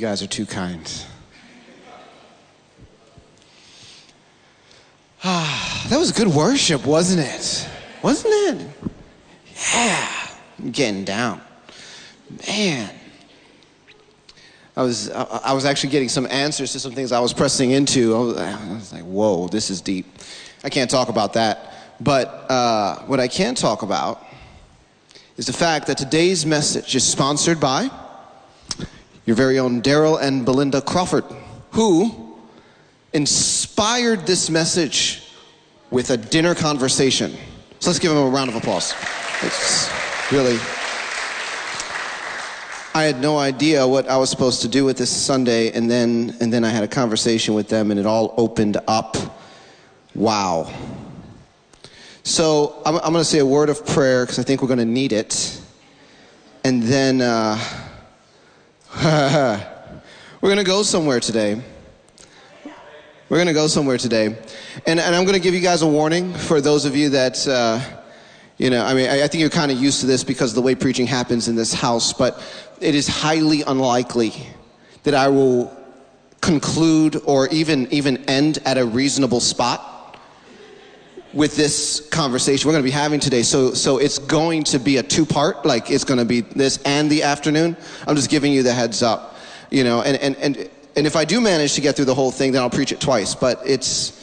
You guys are too kind. Ah, that was good worship, wasn't it? Wasn't it? Yeah, I'm getting down. Man. I was, I, was actually getting some answers to some things I was pressing into. I was, I was like, whoa, this is deep. I can't talk about that. But uh, what I can talk about is the fact that today's message is sponsored by your very own Daryl and Belinda Crawford, who inspired this message with a dinner conversation. So let's give them a round of applause. It's really. I had no idea what I was supposed to do with this Sunday, and then and then I had a conversation with them, and it all opened up. Wow. So I'm, I'm going to say a word of prayer because I think we're going to need it, and then uh, we're going to go somewhere today. We're going to go somewhere today, and and I'm going to give you guys a warning for those of you that. Uh, you know, I mean, I, I think you're kind of used to this because of the way preaching happens in this house, but it is highly unlikely that I will conclude or even even end at a reasonable spot with this conversation we're going to be having today. So so it's going to be a two part, like it's going to be this and the afternoon. I'm just giving you the heads up, you know. And and and and if I do manage to get through the whole thing, then I'll preach it twice. But it's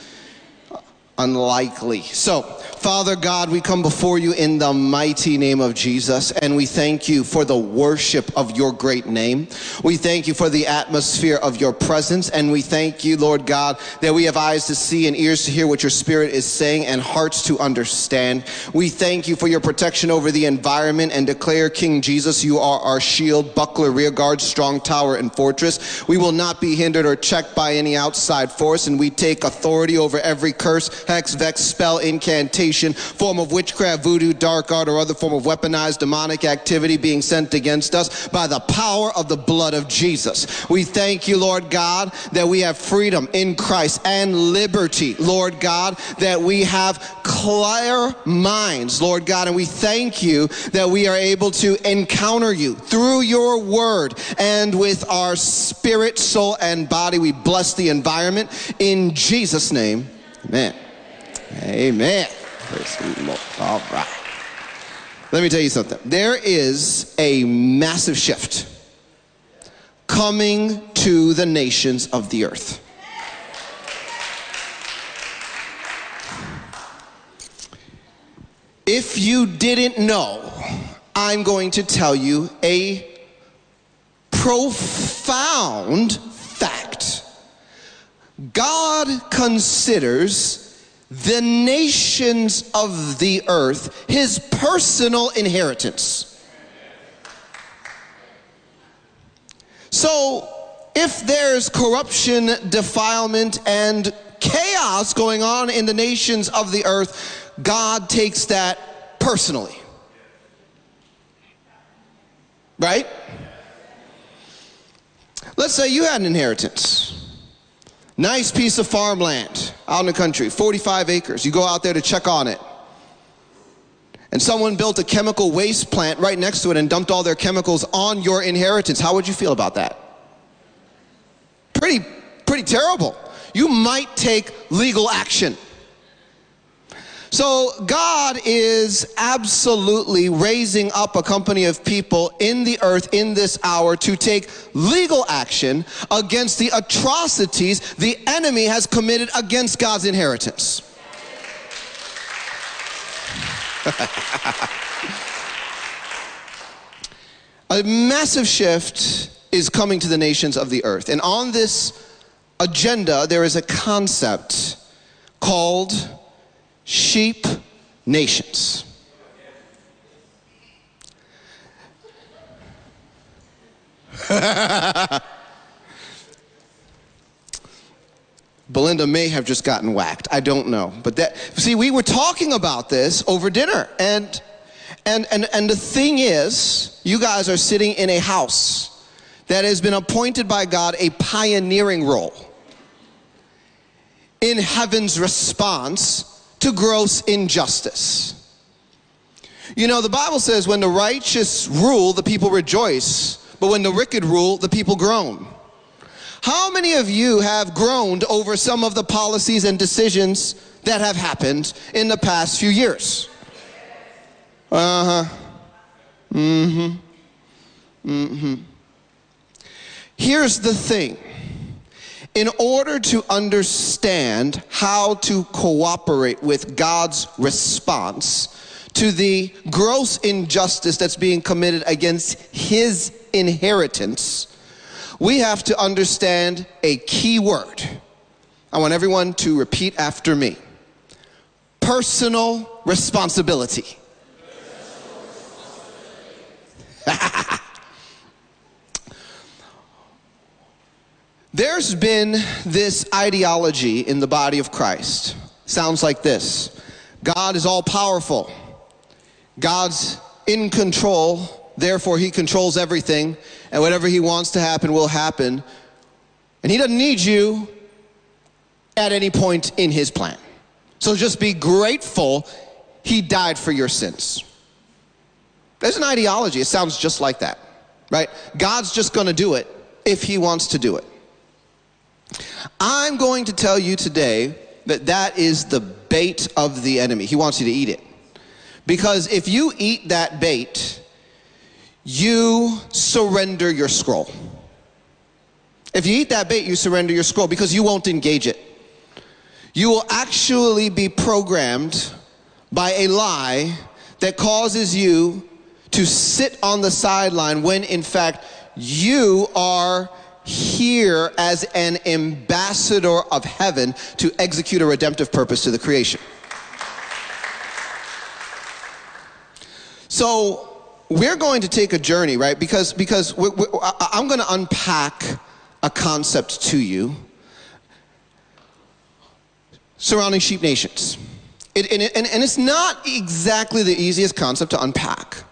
unlikely. So. Father God, we come before you in the mighty name of Jesus, and we thank you for the worship of your great name. We thank you for the atmosphere of your presence, and we thank you, Lord God, that we have eyes to see and ears to hear what your spirit is saying and hearts to understand. We thank you for your protection over the environment and declare, King Jesus, you are our shield, buckler, rear guard, strong tower, and fortress. We will not be hindered or checked by any outside force, and we take authority over every curse, hex, vex, spell, incantation form of witchcraft, voodoo, dark art, or other form of weaponized demonic activity being sent against us by the power of the blood of Jesus. We thank you, Lord God, that we have freedom in Christ and liberty, Lord God, that we have clear minds, Lord God, and we thank you that we are able to encounter you through your word and with our spirit, soul, and body. We bless the environment in Jesus' name. Amen. Amen. All right. Let me tell you something. There is a massive shift coming to the nations of the earth. If you didn't know, I'm going to tell you a profound fact. God considers the nations of the earth his personal inheritance. So, if there's corruption, defilement, and chaos going on in the nations of the earth, God takes that personally. Right? Let's say you had an inheritance. Nice piece of farmland out in the country, 45 acres. You go out there to check on it. And someone built a chemical waste plant right next to it and dumped all their chemicals on your inheritance. How would you feel about that? Pretty, pretty terrible. You might take legal action. So, God is absolutely raising up a company of people in the earth in this hour to take legal action against the atrocities the enemy has committed against God's inheritance. a massive shift is coming to the nations of the earth. And on this agenda, there is a concept called sheep nations. Belinda may have just gotten whacked. I don't know. But that see, we were talking about this over dinner. And and and and the thing is, you guys are sitting in a house that has been appointed by God a pioneering role in heaven's response to gross injustice. You know, the Bible says when the righteous rule, the people rejoice, but when the wicked rule, the people groan. How many of you have groaned over some of the policies and decisions that have happened in the past few years? Uh huh. Mm hmm. Mm hmm. Here's the thing in order to understand how to cooperate with God's response to the gross injustice that's being committed against His inheritance, we have to understand a key word. I want everyone to repeat after me personal responsibility. There's been this ideology in the body of Christ. Sounds like this God is all powerful, God's in control, therefore, He controls everything, and whatever He wants to happen will happen. And He doesn't need you at any point in His plan. So just be grateful He died for your sins. There's an ideology, it sounds just like that, right? God's just gonna do it if He wants to do it. I'm going to tell you today that that is the bait of the enemy. He wants you to eat it. Because if you eat that bait, you surrender your scroll. If you eat that bait, you surrender your scroll because you won't engage it. You will actually be programmed by a lie that causes you to sit on the sideline when in fact you are here as an ambassador of heaven to execute a redemptive purpose to the creation. So we're going to take a journey, right? Because because we're, we're, I'm going to unpack a concept to you surrounding sheep nations. It, and, and, and it's not exactly the easiest concept to unpack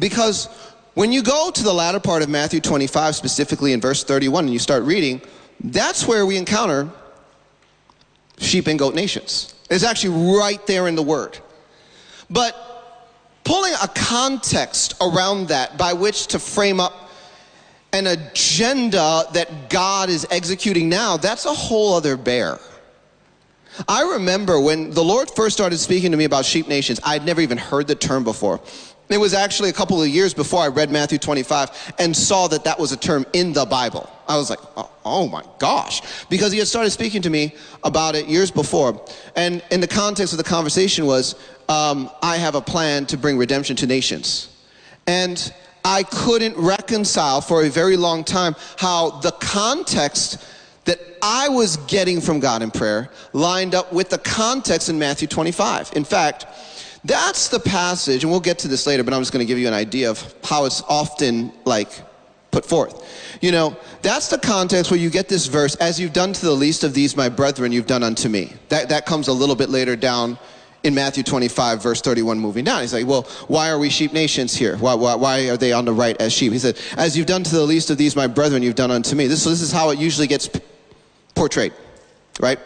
because when you go to the latter part of Matthew 25, specifically in verse 31, and you start reading, that's where we encounter sheep and goat nations. It's actually right there in the word. But pulling a context around that by which to frame up an agenda that God is executing now, that's a whole other bear. I remember when the Lord first started speaking to me about sheep nations, I'd never even heard the term before. It was actually a couple of years before I read Matthew 25 and saw that that was a term in the Bible. I was like, oh, oh, my gosh. Because he had started speaking to me about it years before. And in the context of the conversation was, um, I have a plan to bring redemption to nations. And I couldn't reconcile for a very long time how the context that I was getting from God in prayer lined up with the context in Matthew 25. In fact, that's the passage, and we'll get to this later, but I'm just going to give you an idea of how it's often like put forth. You know, that's the context where you get this verse, as you've done to the least of these, my brethren, you've done unto me. That, that comes a little bit later down in Matthew 25, verse 31, moving down. He's like, well, why are we sheep nations here? Why, why, why, are they on the right as sheep? He said, as you've done to the least of these, my brethren, you've done unto me. This, this is how it usually gets portrayed, right?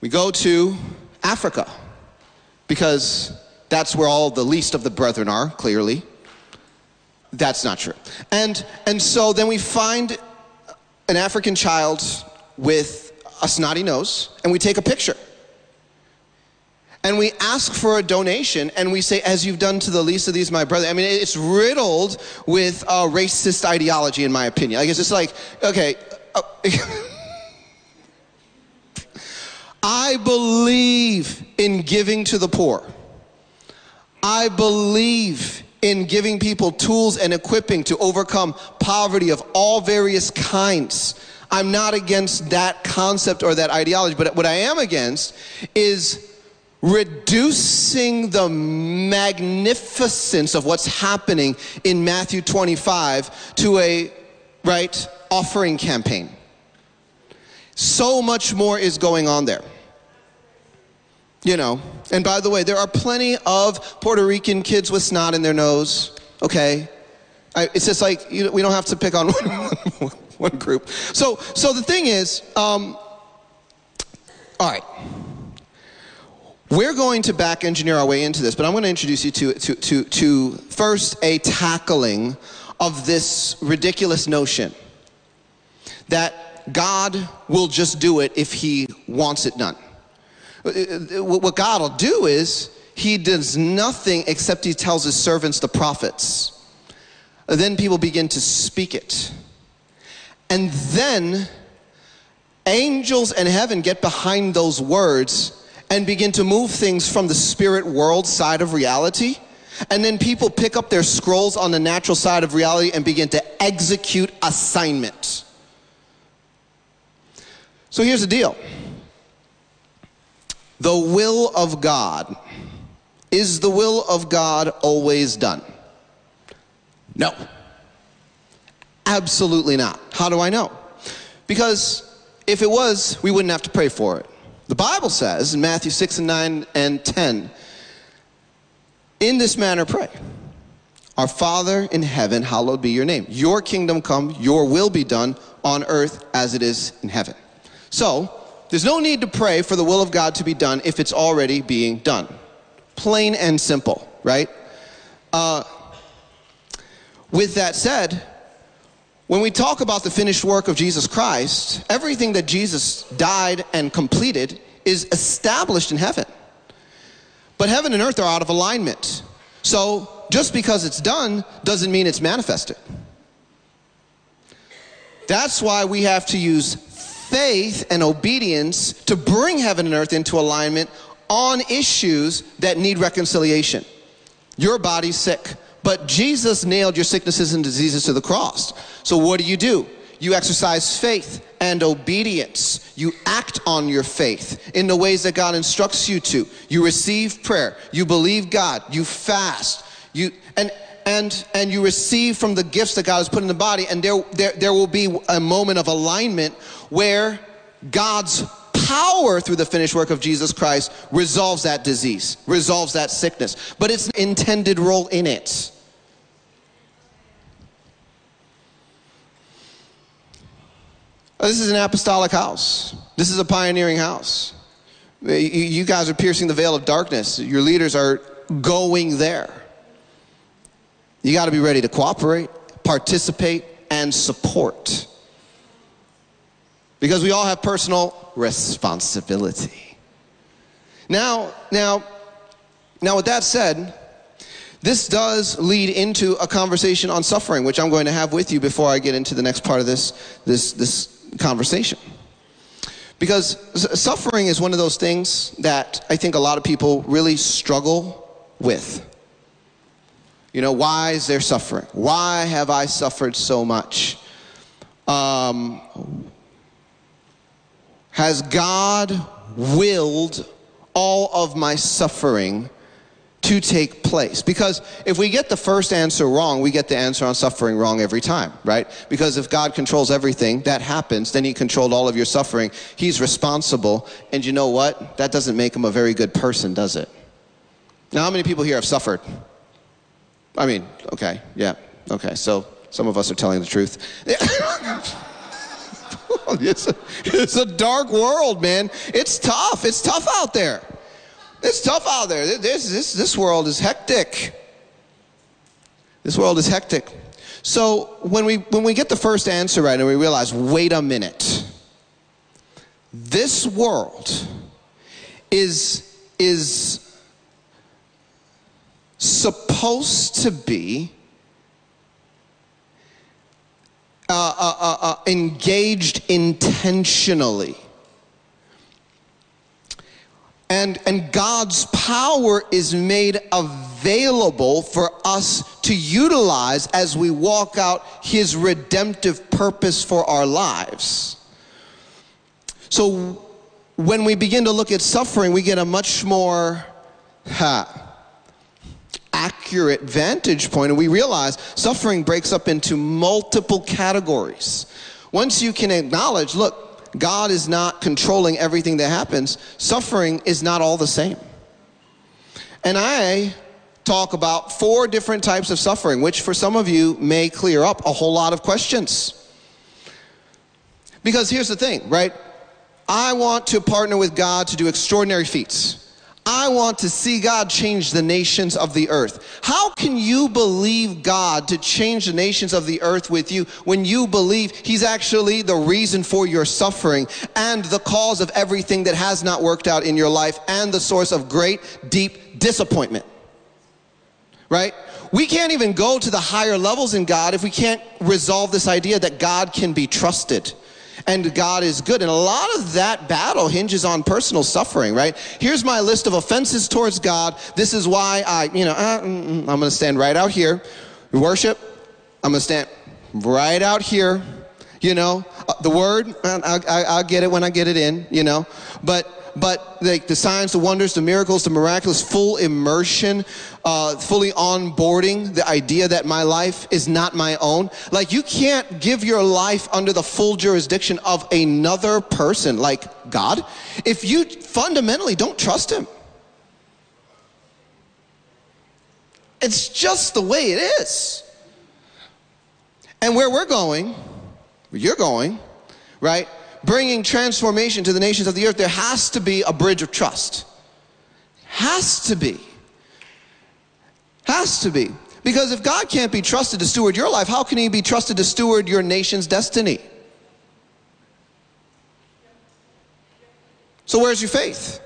We go to Africa because that's where all the least of the brethren are, clearly. That's not true. And, and so then we find an African child with a snotty nose, and we take a picture. And we ask for a donation, and we say, as you've done to the least of these, my brother. I mean, it's riddled with uh, racist ideology, in my opinion. Like, it's just like, okay. Uh, I believe in giving to the poor. I believe in giving people tools and equipping to overcome poverty of all various kinds. I'm not against that concept or that ideology, but what I am against is reducing the magnificence of what's happening in Matthew 25 to a right offering campaign. So much more is going on there. You know, and by the way, there are plenty of Puerto Rican kids with snot in their nose, okay? I, it's just like, you we don't have to pick on one, one group. So, so the thing is, um, all right. We're going to back engineer our way into this, but I'm going to introduce you to, to, to, to first a tackling of this ridiculous notion that God will just do it if he wants it done. Uh, uh, what God will do is he does nothing except he tells his servants, the prophets. Then people begin to speak it. And then angels in heaven get behind those words and begin to move things from the spirit world side of reality. And then people pick up their scrolls on the natural side of reality and begin to execute assignment. So here's the deal the will of God. Is the will of God always done? No. Absolutely not. How do I know? Because if it was, we wouldn't have to pray for it. The Bible says in Matthew 6 and 9 and 10, in this manner pray. Our Father in heaven, hallowed be your name. Your kingdom come, your will be done on earth as it is in heaven. So, there's no need to pray for the will of God to be done if it's already being done. Plain and simple, right? Uh, with that said, when we talk about the finished work of Jesus Christ, everything that Jesus died and completed is established in heaven. But heaven and earth are out of alignment. So just because it's done doesn't mean it's manifested. That's why we have to use faith and obedience to bring heaven and earth into alignment on issues that need reconciliation. Your body's sick. But Jesus nailed your sicknesses and diseases to the cross. So what do you do? You exercise faith and obedience. You act on your faith in the ways that God instructs you to. You receive prayer. You believe God. You fast. You and and and you receive from the gifts that God has put in the body. And there there, there will be a moment of alignment where God's power through the finished work of Jesus Christ resolves that disease, resolves that sickness. But it's intended role in it. This is an apostolic house. This is a pioneering house. You guys are piercing the veil of darkness. Your leaders are going there. You got to be ready to cooperate, participate, and support. Because we all have personal responsibility. Now, now, now with that said, this does lead into a conversation on suffering, which I'm going to have with you before I get into the next part of this, this, this conversation. Because suffering is one of those things that I think a lot of people really struggle with. You know, why is there suffering? Why have I suffered so much? Um, has God willed all of my suffering to take place. Because if we get the first answer wrong, we get the answer on suffering wrong every time, right? Because if God controls everything, that happens, then He controlled all of your suffering. He's responsible. And you know what? That doesn't make Him a very good person, does it? Now, how many people here have suffered? I mean, okay, yeah, okay. So some of us are telling the truth. it's, a, it's a dark world, man. It's tough. It's tough out there. It's tough out there. This, this, this world is hectic. This world is hectic. So when we, when we get the first answer right and we realize, wait a minute, this world is, is supposed to be uh, uh, uh, uh engaged intentionally and, and God's power is made available for us to utilize as we walk out His redemptive purpose for our lives. So when we begin to look at suffering, we get a much more ha, accurate vantage point, and we realize suffering breaks up into multiple categories. Once you can acknowledge, look, God is not controlling everything that happens, suffering is not all the same. And I talk about four different types of suffering, which for some of you may clear up a whole lot of questions. Because here's the thing, right? I want to partner with God to do extraordinary feats. I want to see God change the nations of the earth. How can you believe God to change the nations of the earth with you when you believe He's actually the reason for your suffering and the cause of everything that has not worked out in your life and the source of great, deep disappointment? Right? We can't even go to the higher levels in God if we can't resolve this idea that God can be trusted and God is good. And a lot of that battle hinges on personal suffering, right? Here's my list of offenses towards God. This is why I, you know, uh, mm, mm, I'm going to stand right out here. Worship, I'm going to stand right out here. You know, uh, the word, I, I, I'll get it when I get it in, you know. But but like the signs, the wonders, the miracles, the miraculous, full immersion, uh, fully onboarding the idea that my life is not my own. Like you can't give your life under the full jurisdiction of another person like God if you fundamentally don't trust Him. It's just the way it is. And where we're going, where you're going, right? bringing transformation to the nations of the earth, there has to be a bridge of trust. Has to be. Has to be. Because if God can't be trusted to steward your life, how can He be trusted to steward your nation's destiny? So, where's your faith?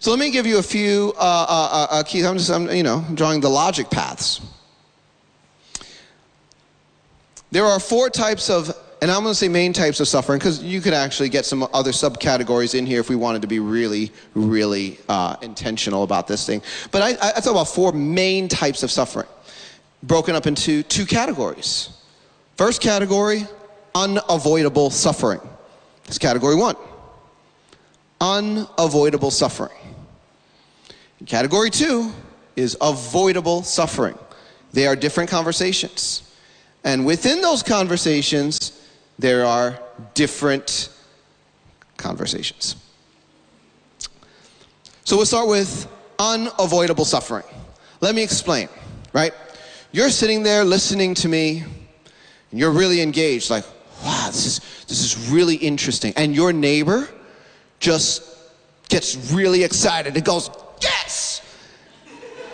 So, let me give you a few uh, uh, uh, keys. I'm just, I'm, you know, drawing the logic paths. There are four types of and I'm going to say main types of suffering because you could actually get some other subcategories in here if we wanted to be really, really uh, intentional about this thing. But I, I talk about four main types of suffering, broken up into two categories. First category, unavoidable suffering. That's category one. Unavoidable suffering. Category two is avoidable suffering. They are different conversations. And within those conversations, there are different conversations. So we'll start with unavoidable suffering. Let me explain, right? You're sitting there listening to me, and you're really engaged, like, wow, this is, this is really interesting. And your neighbor just gets really excited. It goes, yes!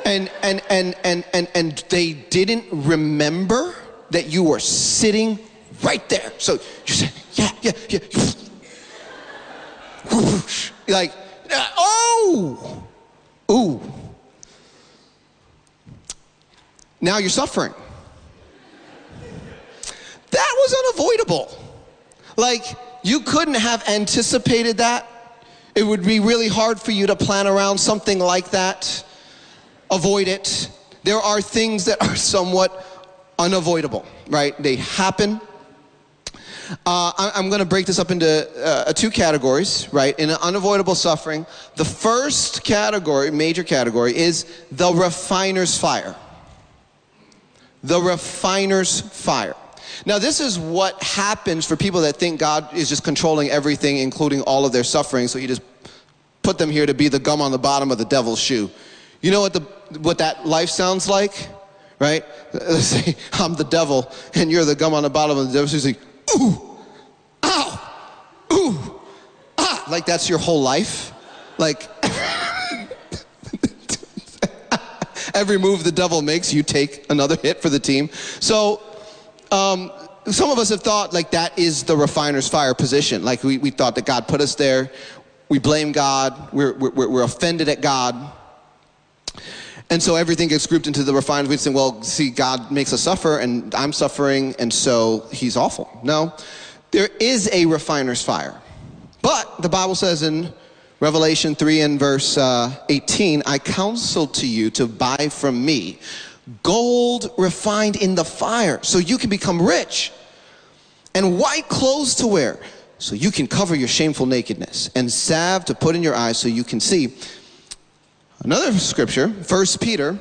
And, and, and, and, and, and they didn't remember that you were sitting right there. So you say, yeah, yeah, yeah. Like, uh, oh, ooh. Now you're suffering. That was unavoidable. Like, you couldn't have anticipated that. It would be really hard for you to plan around something like that, avoid it. There are things that are somewhat unavoidable, right? They happen. Uh, I'm going to break this up into uh, two categories, right? In unavoidable suffering, the first category, major category, is the refiner's fire. The refiner's fire. Now, this is what happens for people that think God is just controlling everything, including all of their suffering, so He just put them here to be the gum on the bottom of the devil's shoe. You know what, the, what that life sounds like? Right? Let's say I'm the devil and you're the gum on the bottom of the devil's shoe ooh, ow, ooh, ah, like that's your whole life. Like every move the devil makes, you take another hit for the team. So, um, some of us have thought like that is the refiner's fire position. Like we, we thought that God put us there. We blame God. We're, we're, we're offended at God. And so everything gets grouped into the refined. We'd say, well, see, God makes us suffer, and I'm suffering, and so he's awful. No, there is a refiner's fire. But the Bible says in Revelation 3 and verse uh, 18, I counsel to you to buy from me gold refined in the fire so you can become rich, and white clothes to wear so you can cover your shameful nakedness, and salve to put in your eyes so you can see. Another scripture, 1 Peter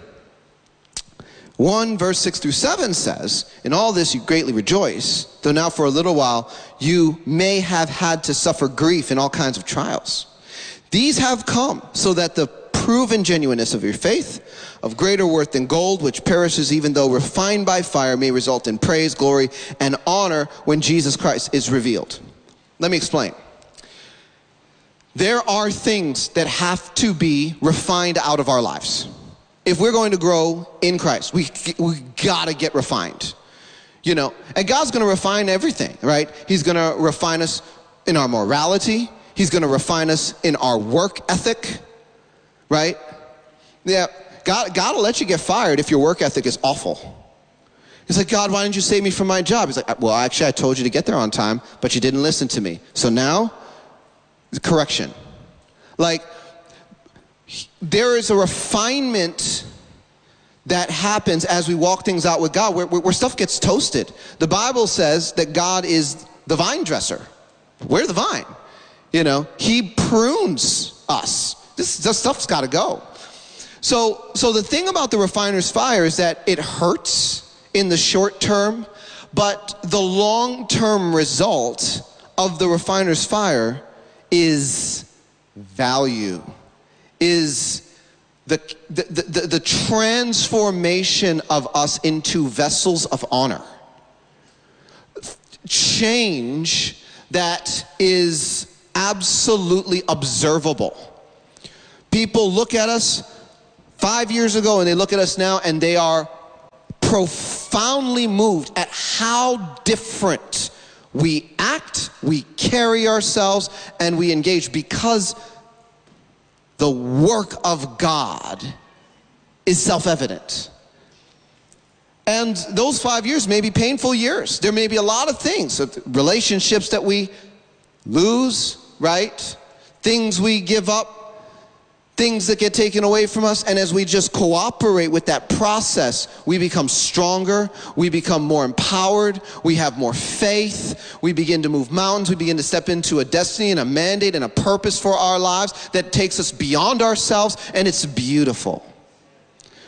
1, verse 6 through 7 says, In all this you greatly rejoice, though now for a little while you may have had to suffer grief in all kinds of trials. These have come so that the proven genuineness of your faith, of greater worth than gold, which perishes even though refined by fire, may result in praise, glory, and honor when Jesus Christ is revealed. Let me explain. There are things that have to be refined out of our lives. If we're going to grow in Christ, we, we gotta get refined. You know, and God's gonna refine everything, right? He's gonna refine us in our morality, He's gonna refine us in our work ethic, right? Yeah, God, God will let you get fired if your work ethic is awful. He's like, God, why didn't you save me from my job? He's like, well, actually, I told you to get there on time, but you didn't listen to me. So now, correction. Like, there is a refinement that happens as we walk things out with God where, where, stuff gets toasted. The Bible says that God is the vine dresser. We're the vine. You know, He prunes us. This, this stuff's got to go. So, so the thing about the refiner's fire is that it hurts in the short term, but the long term result of the refiner's fire is value, is the, the, the, the, transformation of us into vessels of honor. Change that is absolutely observable. People look at us five years ago and they look at us now and they are profoundly moved at how different we act, we carry ourselves, and we engage because the work of God is self evident. And those five years may be painful years. There may be a lot of things, relationships that we lose, right? Things we give up, things that get taken away from us. And as we just cooperate with that process, we become stronger, we become more empowered, we have more faith, we begin to move mountains, we begin to step into a destiny and a mandate and a purpose for our lives that takes us beyond ourselves, and it's beautiful.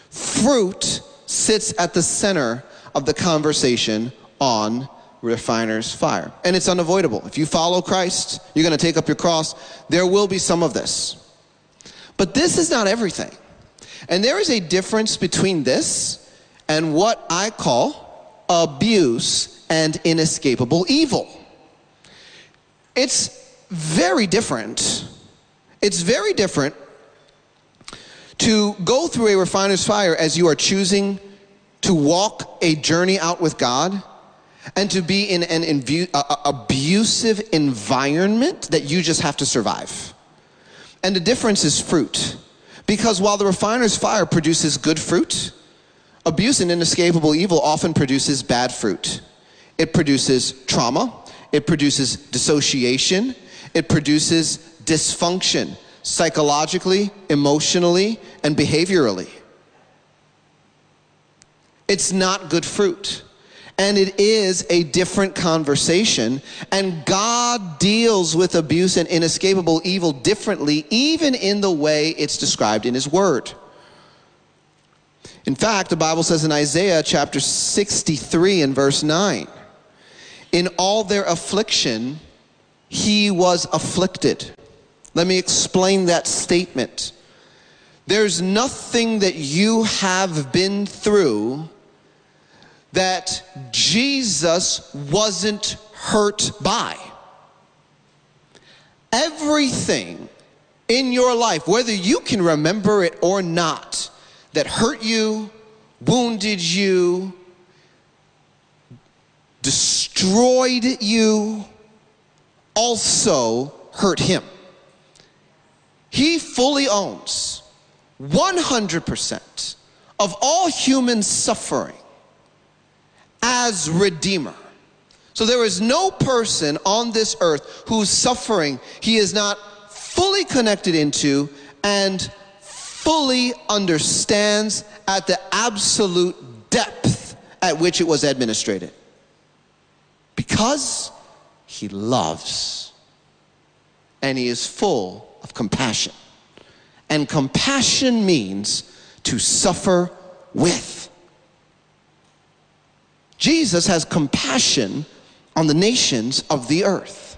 Fruit sits at the center of the conversation on refiner's fire. And it's unavoidable. If you follow Christ, you're going to take up your cross. There will be some of this. But this is not everything. And there is a difference between this and what I call abuse and inescapable evil. It's very different. It's very different to go through a refiner's fire as you are choosing to walk a journey out with God and to be in an abusive environment that you just have to survive. And the difference is fruit. Because while the refiner's fire produces good fruit, abuse and inescapable evil often produces bad fruit. It produces trauma, it produces dissociation, it produces dysfunction psychologically, emotionally, and behaviorally. It's not good fruit and it is a different conversation. And God deals with abuse and inescapable evil differently, even in the way it's described in His Word. In fact, the Bible says in Isaiah chapter 63 and verse 9, in all their affliction, he was afflicted. Let me explain that statement. There's nothing that you have been through that Jesus wasn't hurt by. Everything in your life, whether you can remember it or not, that hurt you, wounded you, destroyed you, also hurt him. He fully owns 100% of all human suffering as Redeemer. So there is no person on this earth whose suffering he is not fully connected into and fully understands at the absolute depth at which it was administrated. Because he loves and he is full of compassion. And compassion means to suffer with. Jesus has compassion on the nations of the earth.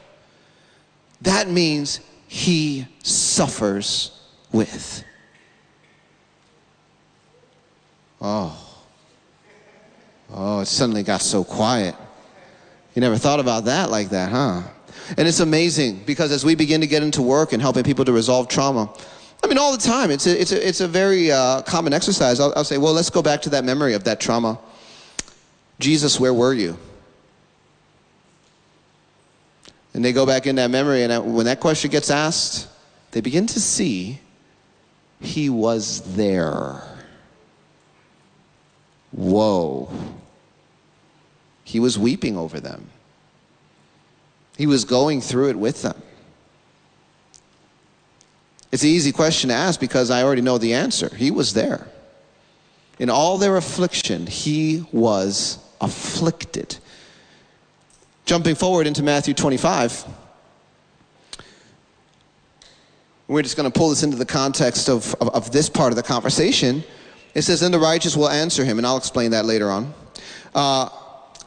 That means he suffers with. Oh. Oh, it suddenly got so quiet. You never thought about that like that, huh? And it's amazing because as we begin to get into work and helping people to resolve trauma, I mean, all the time, it's a, it's a, it's a very uh, common exercise. I'll, I'll say, well, let's go back to that memory of that trauma. Jesus, where were you? And they go back in that memory, and when that question gets asked, they begin to see he was there. Whoa. He was weeping over them. He was going through it with them. It's an easy question to ask because I already know the answer. He was there. In all their affliction, he was afflicted. Jumping forward into Matthew 25, we're just going to pull this into the context of, of, of, this part of the conversation. It says, And the righteous will answer him, and I'll explain that later on. Uh,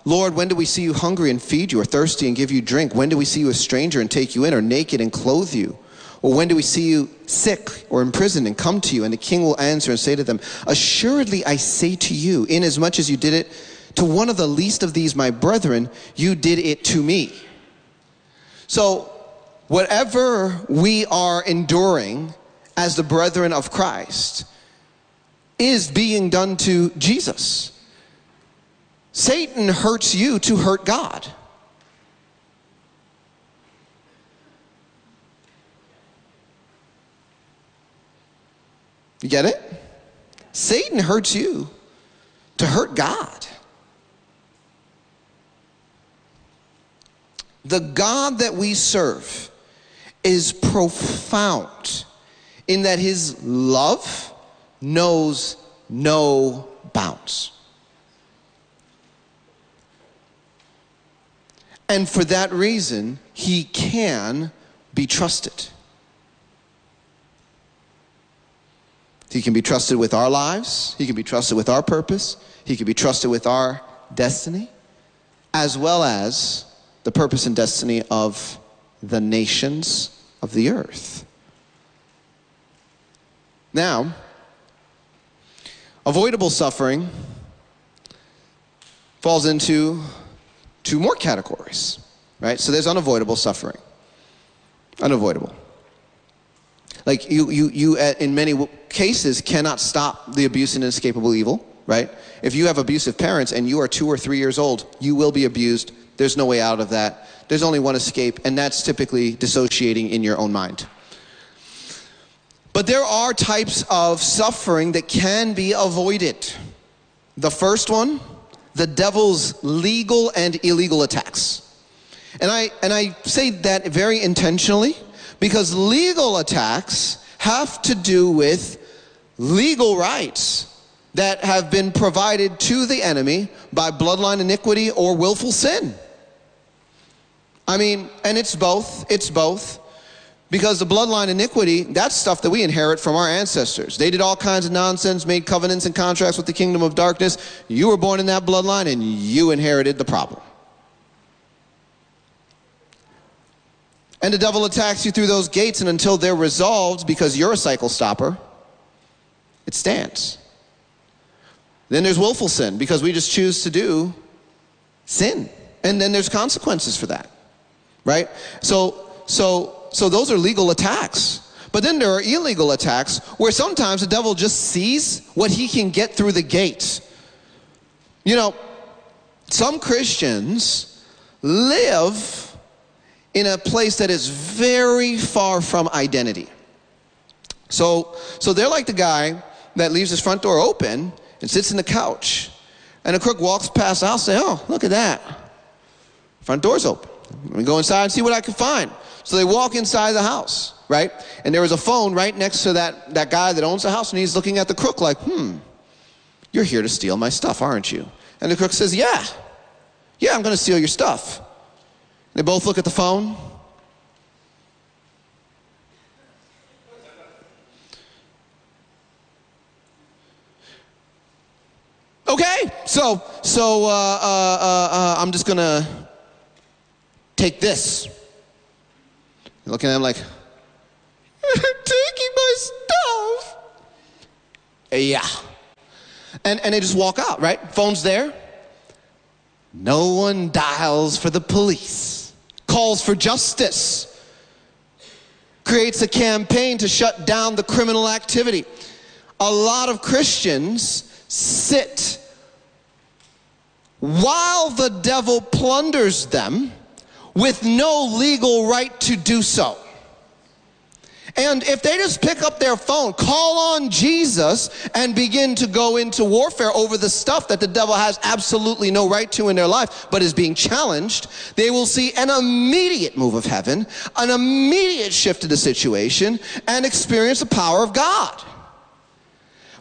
Lord, when do we see you hungry and feed you, or thirsty and give you drink? When do we see you a stranger and take you in, or naked and clothe you? Or when do we see you sick or in prison and come to you? And the king will answer and say to them, Assuredly I say to you, inasmuch as you did it to one of the least of these, my brethren, you did it to me. So, whatever we are enduring as the brethren of Christ is being done to Jesus. Satan hurts you to hurt God. You get it? Satan hurts you to hurt God. The God that we serve is profound in that his love knows no bounds. And for that reason, he can be trusted. He can be trusted with our lives, he can be trusted with our purpose, he can be trusted with our destiny, as well as the purpose and destiny of the nations of the earth. Now, avoidable suffering falls into two more categories, right? So there's unavoidable suffering. Unavoidable. Like you, you, you uh, in many cases cannot stop the abuse and inescapable evil, right? If you have abusive parents and you are two or three years old, you will be abused. There's no way out of that. There's only one escape, and that's typically dissociating in your own mind. But there are types of suffering that can be avoided. The first one, the devil's legal and illegal attacks. And I, and I say that very intentionally because legal attacks have to do with legal rights that have been provided to the enemy by bloodline iniquity or willful sin. I mean, and it's both. It's both. Because the bloodline iniquity, that's stuff that we inherit from our ancestors. They did all kinds of nonsense, made covenants and contracts with the kingdom of darkness. You were born in that bloodline and you inherited the problem. And the devil attacks you through those gates, and until they're resolved because you're a cycle stopper, it stands. Then there's willful sin because we just choose to do sin. And then there's consequences for that. Right? So so so those are legal attacks. But then there are illegal attacks where sometimes the devil just sees what he can get through the gate. You know, some Christians live in a place that is very far from identity. So, so they're like the guy that leaves his front door open and sits in the couch. And a crook walks past I'll say, Oh, look at that. Front door's open. Let me go inside and see what I can find. So they walk inside the house, right? And there was a phone right next to that, that guy that owns the house, and he's looking at the crook like, hmm, you're here to steal my stuff, aren't you? And the crook says, yeah, yeah, I'm going to steal your stuff. They both look at the phone. Okay, so so uh, uh, uh, uh I'm just gonna take this. Looking at him like, you're taking my stuff. Eh, yeah. And, and they just walk out, right? Phone's there. No one dials for the police. Calls for justice, creates a campaign to shut down the criminal activity. A lot of Christians sit while the devil plunders them with no legal right to do so. And if they just pick up their phone, call on Jesus, and begin to go into warfare over the stuff that the devil has absolutely no right to in their life, but is being challenged, they will see an immediate move of heaven, an immediate shift of the situation, and experience the power of God.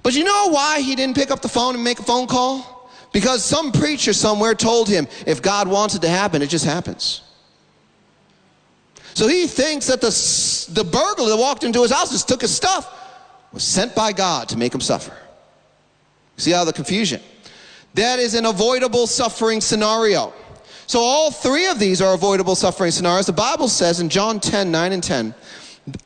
But you know why he didn't pick up the phone and make a phone call? Because some preacher somewhere told him if God wants it to happen, it just happens. So he thinks that the, the burglar that walked into his house just took his stuff was sent by God to make him suffer. See how the confusion? That is an avoidable suffering scenario. So all three of these are avoidable suffering scenarios. The Bible says in John 10, 9 and 10,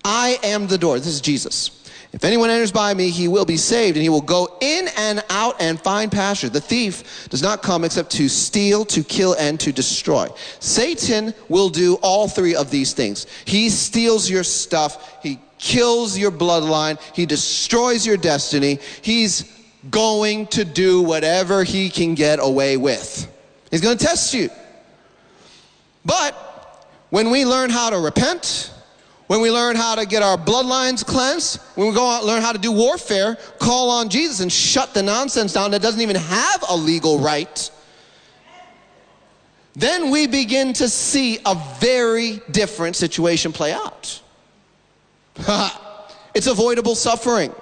I am the door. This is Jesus. If anyone enters by me, he will be saved, and he will go in and out and find pasture. The thief does not come except to steal, to kill, and to destroy. Satan will do all three of these things. He steals your stuff, he kills your bloodline, he destroys your destiny. He's going to do whatever he can get away with. He's going to test you. But when we learn how to repent, when we learn how to get our bloodlines cleansed, when we go out learn how to do warfare, call on Jesus and shut the nonsense down that doesn't even have a legal right, then we begin to see a very different situation play out. it's avoidable suffering.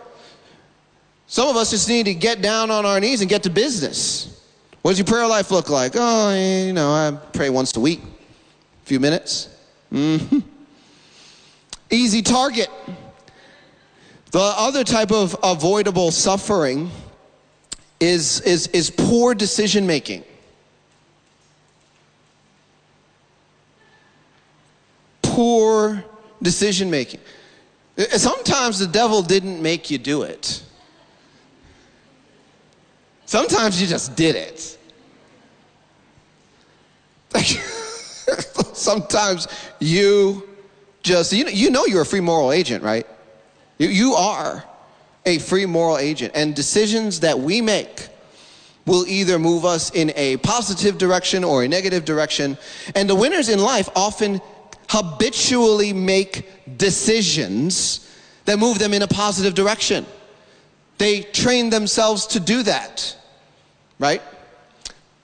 Some of us just need to get down on our knees and get to business. What does your prayer life look like? Oh, you know, I pray once a week, a few minutes. Mm-hmm easy target. The other type of avoidable suffering is, is, is poor decision making. Poor decision making. Sometimes the devil didn't make you do it. Sometimes you just did it. Sometimes you just, you know, you know you're a free moral agent, right? You, you are a free moral agent. And decisions that we make will either move us in a positive direction or a negative direction. And the winners in life often habitually make decisions that move them in a positive direction. They train themselves to do that, right?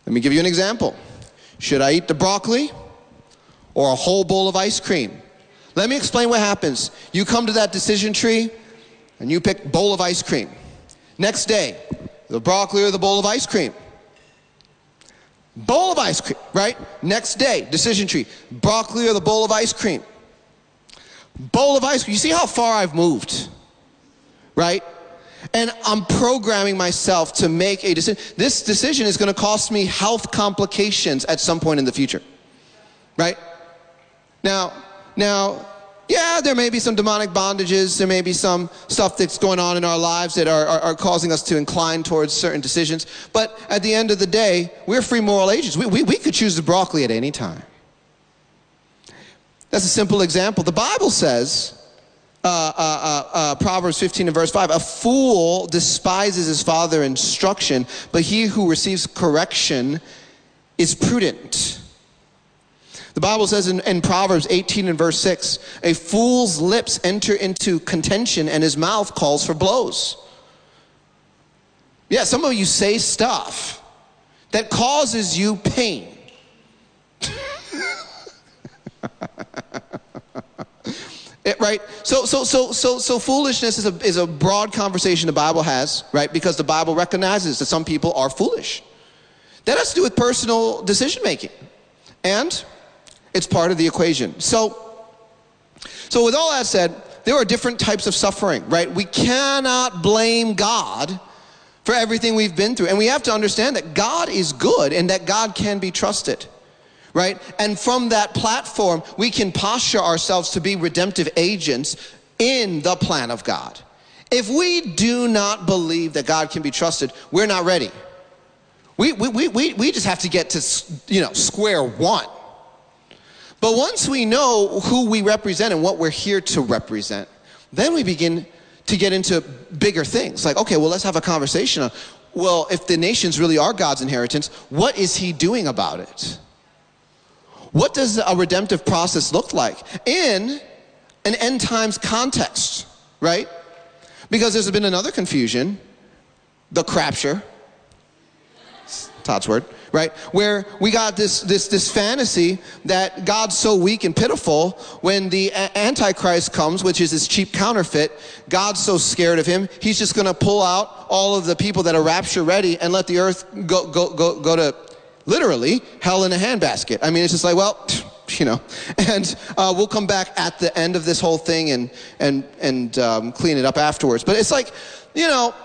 Let me give you an example. Should I eat the broccoli or a whole bowl of ice cream? Let me explain what happens. You come to that decision tree and you pick bowl of ice cream. Next day, the broccoli or the bowl of ice cream. Bowl of ice cream, right? Next day, decision tree, broccoli or the bowl of ice cream. Bowl of ice cream. You see how far I've moved, right? And I'm programming myself to make a decision. This decision is going to cost me health complications at some point in the future, right? Now, now, yeah, there may be some demonic bondages. There may be some stuff that's going on in our lives that are, are, are, causing us to incline towards certain decisions. But at the end of the day, we're free moral agents. We, we, we could choose the broccoli at any time. That's a simple example. The Bible says, uh, uh, uh, uh Proverbs 15 and verse 5, a fool despises his father instruction, but he who receives correction is prudent. The Bible says in, in, Proverbs 18 and verse 6 a fool's lips enter into contention and his mouth calls for blows. Yeah, some of you say stuff that causes you pain. It, right? So, so, so, so, so foolishness is a, is a broad conversation the Bible has, right? Because the Bible recognizes that some people are foolish. That has to do with personal decision making. And it's part of the equation. So, so with all that said, there are different types of suffering, right? We cannot blame God for everything we've been through. And we have to understand that God is good and that God can be trusted, right? And from that platform, we can posture ourselves to be redemptive agents in the plan of God. If we do not believe that God can be trusted, we're not ready. We, we, we, we, we just have to get to, you know, square one. But once we know who we represent and what we're here to represent, then we begin to get into bigger things. Like, okay, well, let's have a conversation on, well, if the nations really are God's inheritance, what is He doing about it? What does a redemptive process look like in an end times context, right? Because there's been another confusion the crapture. Todd's word, right? Where we got this, this, this fantasy that God's so weak and pitiful when the Antichrist comes, which is this cheap counterfeit, God's so scared of him, he's just gonna pull out all of the people that are rapture ready and let the earth go, go, go, go to literally hell in a handbasket. I mean, it's just like, well, you know, and uh, we'll come back at the end of this whole thing and, and, and um, clean it up afterwards. But it's like, you know,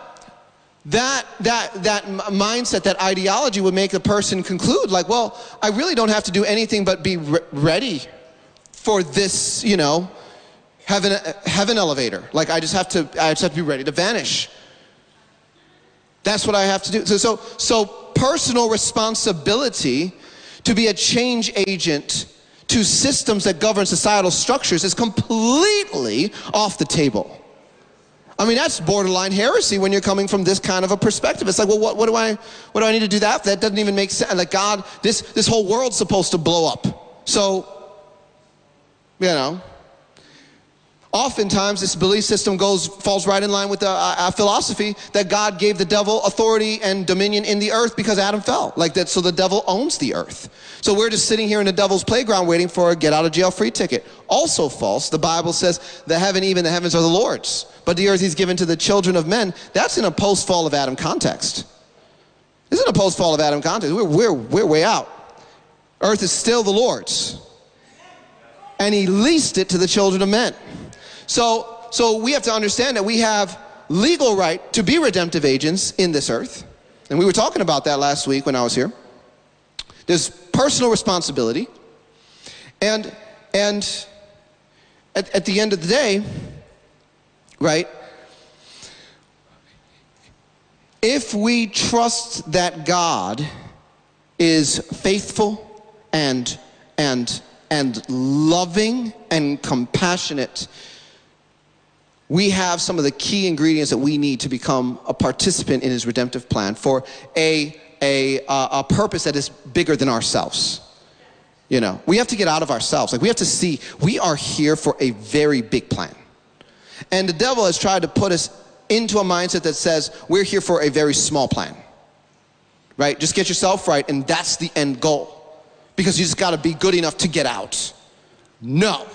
that, that, that mindset, that ideology would make the person conclude, like, well, I really don't have to do anything but be re- ready for this, you know, heaven, heaven elevator. Like, I just have to, I just have to be ready to vanish. That's what I have to do. So, so, so personal responsibility to be a change agent to systems that govern societal structures is completely off the table. I mean, that's borderline heresy when you're coming from this kind of a perspective. It's like, well, what, what do I, what do I need to do that? That doesn't even make sense. Like God, this, this whole world's supposed to blow up. So, you know, Oftentimes, this belief system goes falls right in line with the uh, philosophy that God gave the devil authority and dominion in the earth because Adam fell. Like that, so the devil owns the earth. So we're just sitting here in the devil's playground waiting for a get out of jail free ticket. Also false. The Bible says the heaven, even the heavens, are the Lord's, but the earth He's given to the children of men. That's in a post fall of Adam context. This isn't a post fall of Adam context. We're, we're, we're way out. Earth is still the Lord's, and He leased it to the children of men. So, so we have to understand that we have legal right to be redemptive agents in this earth. And we were talking about that last week when I was here. There's personal responsibility. And, and at, at the end of the day, right, if we trust that God is faithful and, and, and loving and compassionate we have some of the key ingredients that we need to become a participant in his redemptive plan for a, a, a purpose that is bigger than ourselves. You know, we have to get out of ourselves. Like, we have to see we are here for a very big plan. And the devil has tried to put us into a mindset that says we're here for a very small plan. Right? Just get yourself right, and that's the end goal. Because you just got to be good enough to get out. No.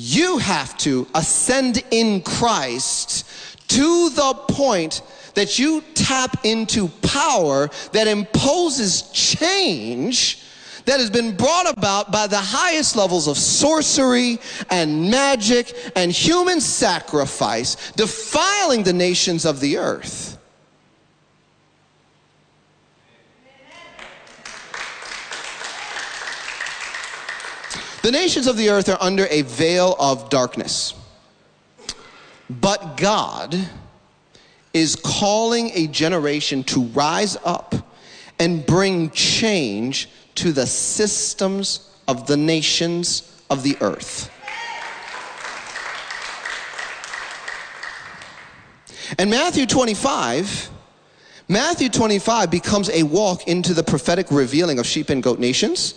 You have to ascend in Christ to the point that you tap into power that imposes change that has been brought about by the highest levels of sorcery and magic and human sacrifice, defiling the nations of the earth. The nations of the earth are under a veil of darkness. But God is calling a generation to rise up and bring change to the systems of the nations of the earth. And Matthew 25, Matthew 25 becomes a walk into the prophetic revealing of sheep and goat nations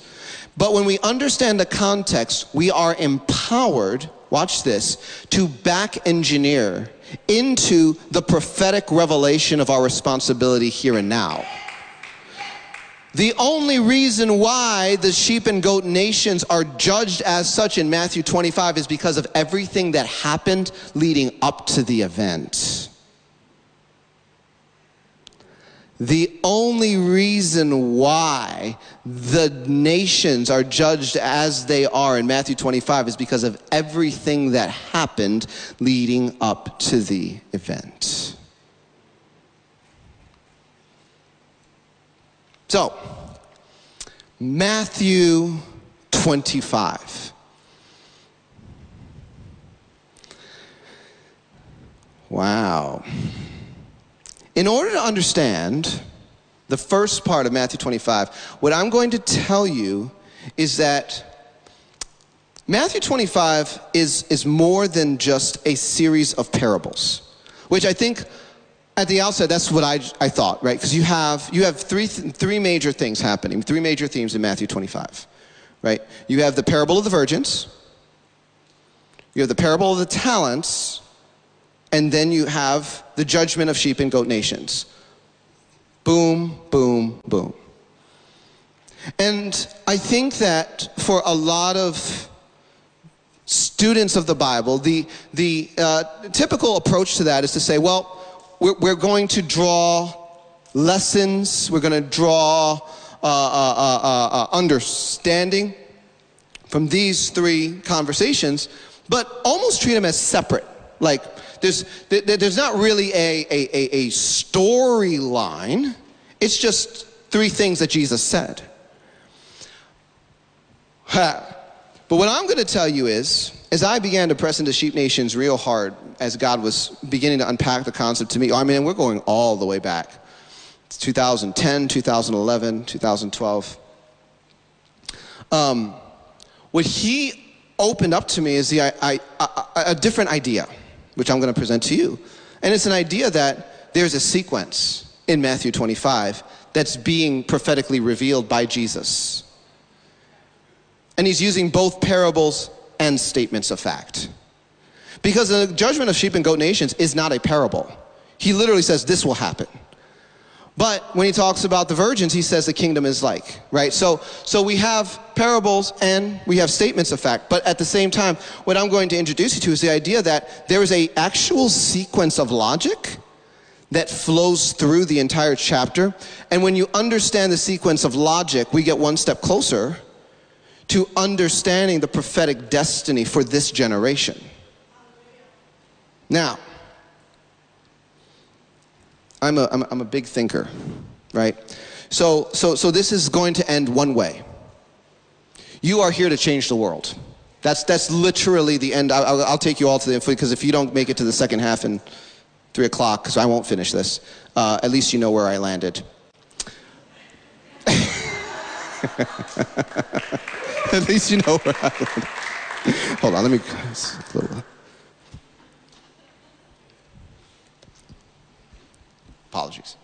but when we understand the context, we are empowered, watch this, to back engineer into the prophetic revelation of our responsibility here and now. The only reason why the sheep and goat nations are judged as such in Matthew 25 is because of everything that happened leading up to the event. The only reason why the nations are judged as they are in Matthew 25 is because of everything that happened leading up to the event. So, Matthew 25. Wow. In order to understand the first part of Matthew 25, what I'm going to tell you is that Matthew 25 is, is more than just a series of parables, which I think at the outset, that's what I, I thought, right? Because you have, you have three, th- three major things happening, three major themes in Matthew 25, right? You have the parable of the virgins, you have the parable of the talents, and then you have the judgment of sheep and goat nations. Boom, boom, boom. And I think that for a lot of students of the Bible, the, the uh, typical approach to that is to say, well, we're, we're going to draw lessons, we're going to draw uh, uh, uh, uh, understanding from these three conversations, but almost treat them as separate. Like, there's, there's not really a, a, a, storyline, it's just three things that Jesus said. But what I'm going to tell you is, as I began to press into Sheep Nations real hard, as God was beginning to unpack the concept to me, I mean, we're going all the way back. It's 2010, 2011, 2012. Um, what he opened up to me is the, I, I, a different idea, which I'm going to present to you. And it's an idea that there's a sequence in Matthew 25 that's being prophetically revealed by Jesus. And he's using both parables and statements of fact. Because the judgment of sheep and goat nations is not a parable. He literally says this will happen. But when he talks about the virgins, he says the kingdom is like, right? So, so we have parables and we have statements of fact. But at the same time, what I'm going to introduce you to is the idea that there is a actual sequence of logic that flows through the entire chapter. And when you understand the sequence of logic, we get one step closer to understanding the prophetic destiny for this generation. Now, I'm a, I'm a, I'm a big thinker, right? So, so, so this is going to end one way. You are here to change the world. That's, that's literally the end. I'll, I'll take you all to the, because if you don't make it to the second half in three o'clock, because I won't finish this, uh, at least you know where I landed. At least you know where I live. Hold on, let me. Apologies.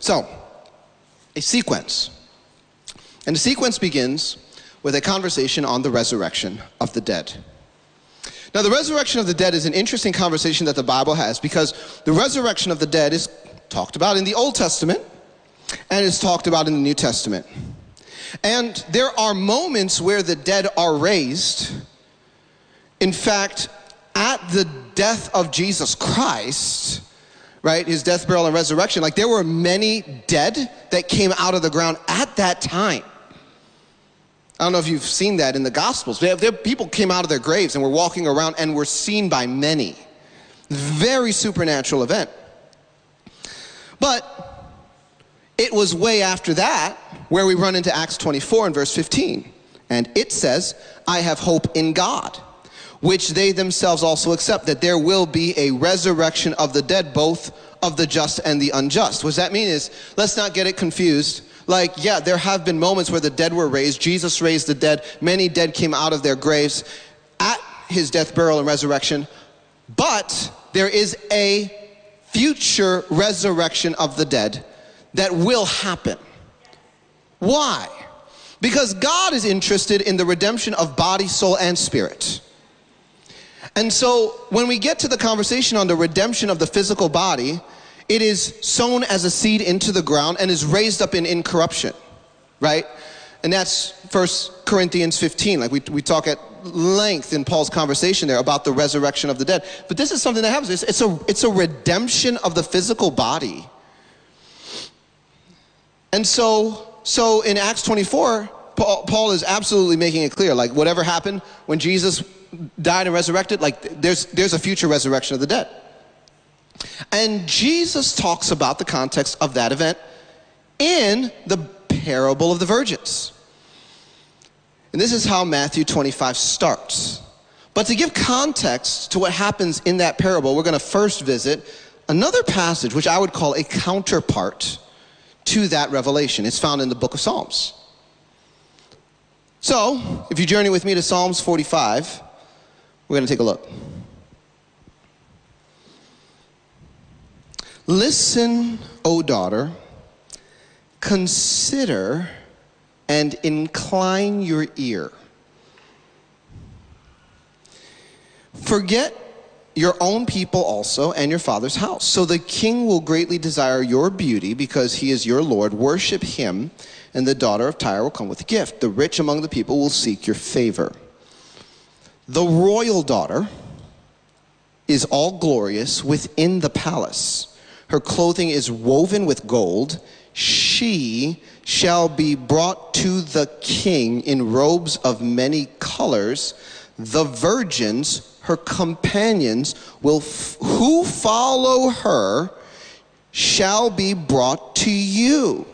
So, a sequence. And the sequence begins with a conversation on the resurrection of the dead. Now, the resurrection of the dead is an interesting conversation that the Bible has because the resurrection of the dead is talked about in the Old Testament and is talked about in the New Testament. And there are moments where the dead are raised. In fact, at the death of Jesus Christ, right, his death, burial, and resurrection, like there were many dead that came out of the ground at that time. I don't know if you've seen that in the Gospels. People came out of their graves and were walking around and were seen by many. Very supernatural event. But it was way after that where we run into Acts 24 and verse 15. And it says, I have hope in God, which they themselves also accept, that there will be a resurrection of the dead, both of the just and the unjust. What that mean is, let's not get it confused. Like, yeah, there have been moments where the dead were raised. Jesus raised the dead. Many dead came out of their graves at his death, burial, and resurrection. But there is a future resurrection of the dead that will happen. Why? Because God is interested in the redemption of body, soul, and spirit. And so when we get to the conversation on the redemption of the physical body, it is sown as a seed into the ground and is raised up in incorruption, right? And that's First Corinthians 15. Like we, we talk at length in Paul's conversation there about the resurrection of the dead. But this is something that happens. It's, it's a, it's a redemption of the physical body and so, so in Acts 24, Paul, Paul is absolutely making it clear, like whatever happened when Jesus died and resurrected, like there's, there's a future resurrection of the dead. And Jesus talks about the context of that event in the parable of the virgins. And this is how Matthew 25 starts. But to give context to what happens in that parable, we're going to first visit another passage, which I would call a counterpart to that revelation. It's found in the book of Psalms. So, if you journey with me to Psalms 45, we're going to take a look. Listen, O daughter, consider and incline your ear. Forget your own people also and your father's house. So the king will greatly desire your beauty because he is your Lord. Worship him, and the daughter of Tyre will come with a gift. The rich among the people will seek your favor. The royal daughter is all glorious within the palace. Her clothing is woven with gold. She shall be brought to the king in robes of many colors. The virgins, her companions, will f- who follow her shall be brought to you.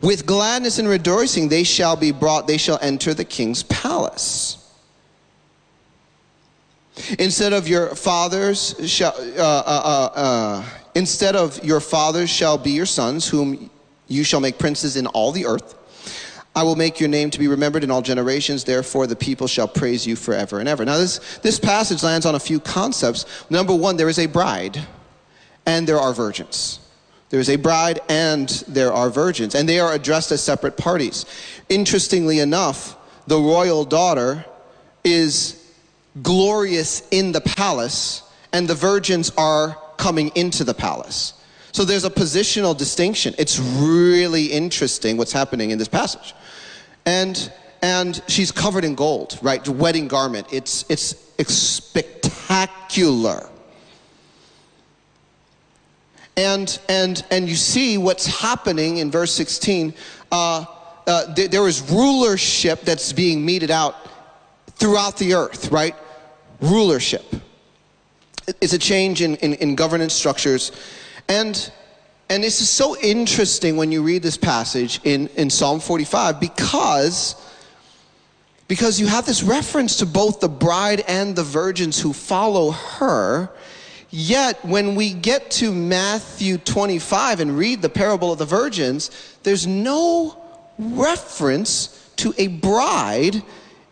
With gladness and rejoicing they shall be brought, they shall enter the king's palace. Instead of your fathers shall, uh, uh, uh, uh, instead of your fathers shall be your sons, whom you shall make princes in all the earth. I will make your name to be remembered in all generations. Therefore, the people shall praise you forever and ever. Now, this, this passage lands on a few concepts. Number one, there is a bride and there are virgins. There is a bride and there are virgins, and they are addressed as separate parties. Interestingly enough, the royal daughter is glorious in the palace, and the virgins are coming into the palace. So there's a positional distinction. It's really interesting what's happening in this passage. And and she's covered in gold, right? The wedding garment. It's it's, spectacular. And and and you see what's happening in verse 16. Uh, uh, th- there is rulership that's being meted out throughout the earth, right? Rulership. It's a change in, in, in, governance structures. And, and this is so interesting when you read this passage in, in Psalm 45 because, because you have this reference to both the bride and the virgins who follow her. Yet, when we get to Matthew 25 and read the parable of the virgins, there's no reference to a bride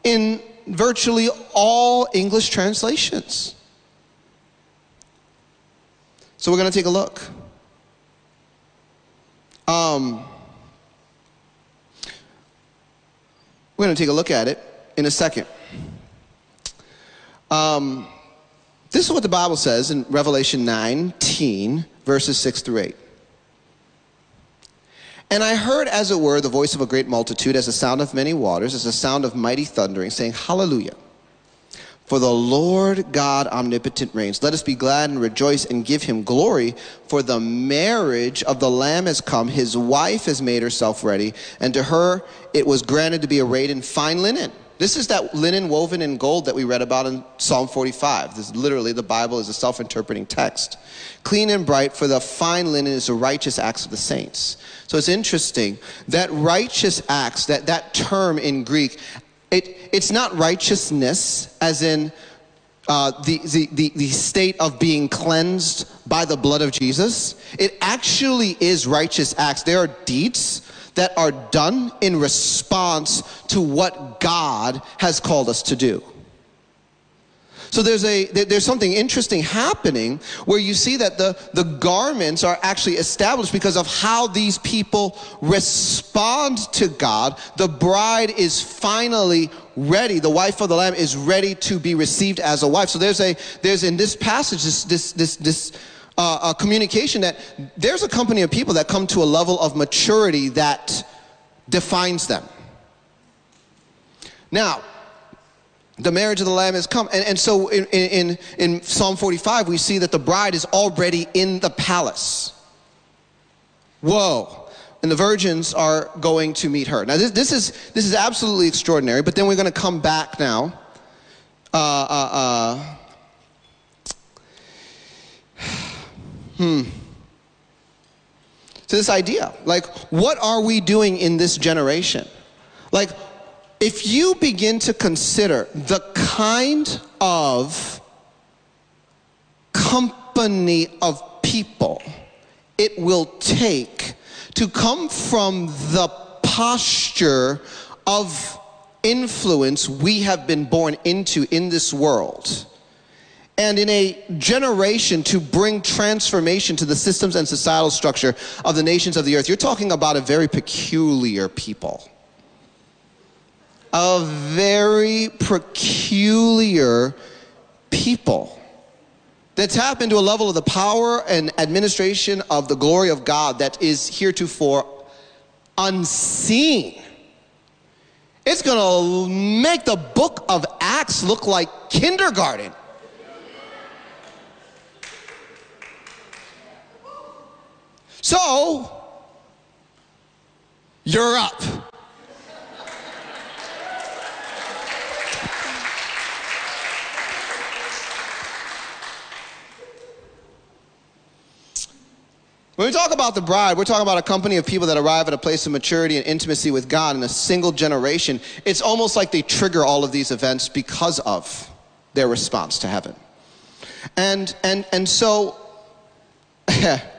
in virtually all English translations. So we're going to take a look. Um, we're going to take a look at it in a second. Um, this is what the Bible says in Revelation 19, verses 6 through 8. And I heard, as it were, the voice of a great multitude, as the sound of many waters, as the sound of mighty thundering, saying, Hallelujah. For the Lord God omnipotent reigns. Let us be glad and rejoice and give him glory, for the marriage of the Lamb has come. His wife has made herself ready, and to her it was granted to be arrayed in fine linen this is that linen woven in gold that we read about in Psalm 45. This is literally the Bible is a self-interpreting text. Clean and bright, for the fine linen is the righteous acts of the saints. So it's interesting that righteous acts, that, that term in Greek, it, it's not righteousness as in uh, the, the, the, the state of being cleansed by the blood of Jesus. It actually is righteous acts. There are deeds that are done in response to what God has called us to do. So there's a there's something interesting happening where you see that the, the garments are actually established because of how these people respond to God. The bride is finally ready. The wife of the lamb is ready to be received as a wife. So there's a there's in this passage this this this this uh, uh, communication that there's a company of people that come to a level of maturity that defines them. Now, the marriage of the lamb has come and, and so in, in, in psalm 45 we see that the bride is already in the palace. Whoa and the virgins are going to meet her. Now this, this is this is absolutely extraordinary but then we're going to come back now. Uh, uh, uh, hmm. To this idea. Like, what are we doing in this generation? Like, if you begin to consider the kind of company of people it will take to come from the posture of influence we have been born into in this world and in a generation to bring transformation to the systems and societal structure of the nations of the earth. You're talking about a very peculiar people. A very peculiar people that tap into a level of the power and administration of the glory of God that is heretofore unseen. It's to make the book of Acts look like kindergarten. So, you're up. When we talk about the bride, we're talking about a company of people that arrive at a place of maturity and intimacy with God in a single generation. It's almost like they trigger all of these events because of their response to heaven. And, and, and so,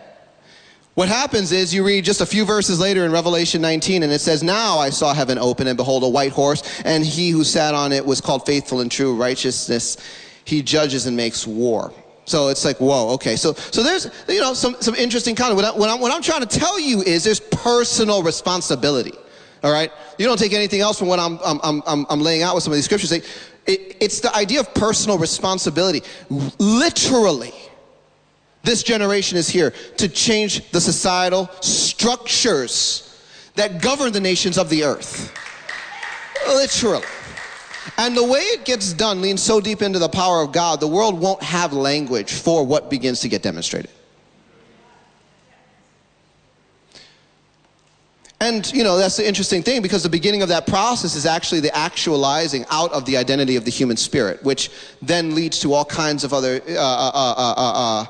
what happens is you read just a few verses later in Revelation 19, and it says, Now I saw heaven open, and behold, a white horse, and he who sat on it was called faithful and true, righteousness. He judges and makes war. So it's like, whoa, okay. So, so there's, you know, some, some interesting content. What, I, what, I'm, what I'm trying to tell you is there's personal responsibility. All right? You don't take anything else from what I'm, I'm, I'm, I'm laying out with some of these scriptures. It, it, it's the idea of personal responsibility. Literally, this generation is here to change the societal structures that govern the nations of the earth. Literally. And the way it gets done leans so deep into the power of God, the world won't have language for what begins to get demonstrated. And, you know, that's the interesting thing because the beginning of that process is actually the actualizing out of the identity of the human spirit, which then leads to all kinds of other uh, uh, uh,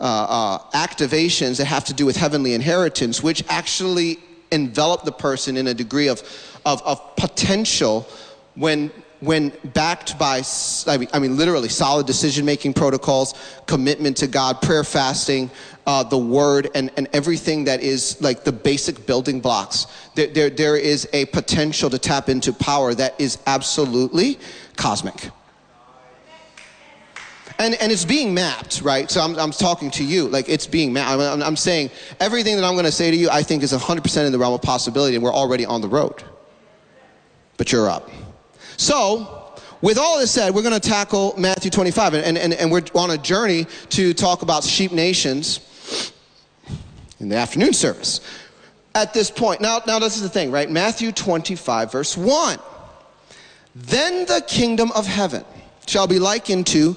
activations that have to do with heavenly inheritance, which actually envelop the person in a degree of, of, of potential when when backed by, I mean, I mean literally solid decision making protocols, commitment to God, prayer, fasting, uh, the word, and, and everything that is like the basic building blocks, there, there, there is a potential to tap into power that is absolutely cosmic. And, and it's being mapped, right? So I'm, I'm talking to you, like it's being mapped. I'm, I'm saying everything that I'm going to say to you, I think is 100% in the realm of possibility, and we're already on the road. But you're up. So, with all this said, we're going to tackle Matthew 25, and, and, and we're on a journey to talk about sheep nations in the afternoon service. At this point, now, now this is the thing, right? Matthew 25, verse 1. Then the kingdom of heaven shall be likened to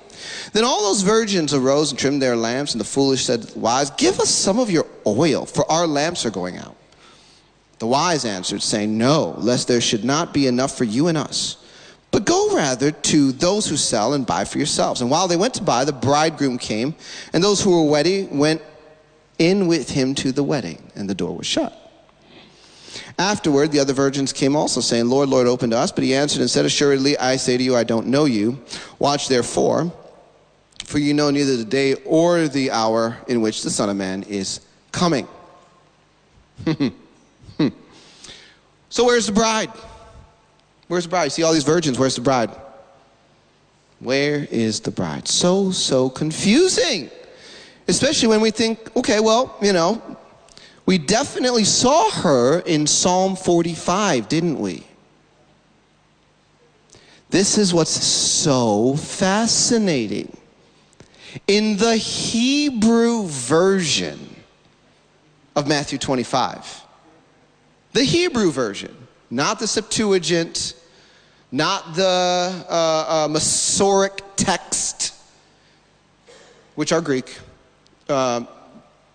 Then all those virgins arose and trimmed their lamps, and the foolish said to the wise, Give us some of your oil, for our lamps are going out. The wise answered, saying, No, lest there should not be enough for you and us. But go rather to those who sell and buy for yourselves. And while they went to buy, the bridegroom came, and those who were wedding went in with him to the wedding, and the door was shut. Afterward, the other virgins came also, saying, Lord, Lord, open to us. But he answered and said, Assuredly, I say to you, I don't know you. Watch therefore, for you know neither the day or the hour in which the Son of Man is coming. so, where's the bride? Where's the bride? You see all these virgins. Where's the bride? Where is the bride? So, so confusing. Especially when we think, okay, well, you know, we definitely saw her in Psalm 45, didn't we? This is what's so fascinating. In the Hebrew version of Matthew 25, the Hebrew version, not the Septuagint, not the uh, uh, text, which are Greek. Uh,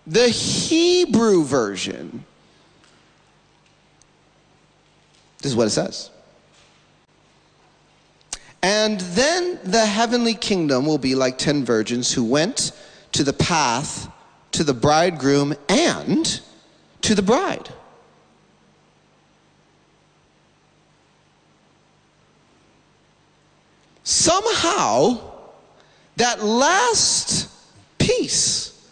the Hebrew version This is what it says. And then the heavenly kingdom will be like ten virgins who went to the path to the bridegroom and to the bride. Somehow, that last piece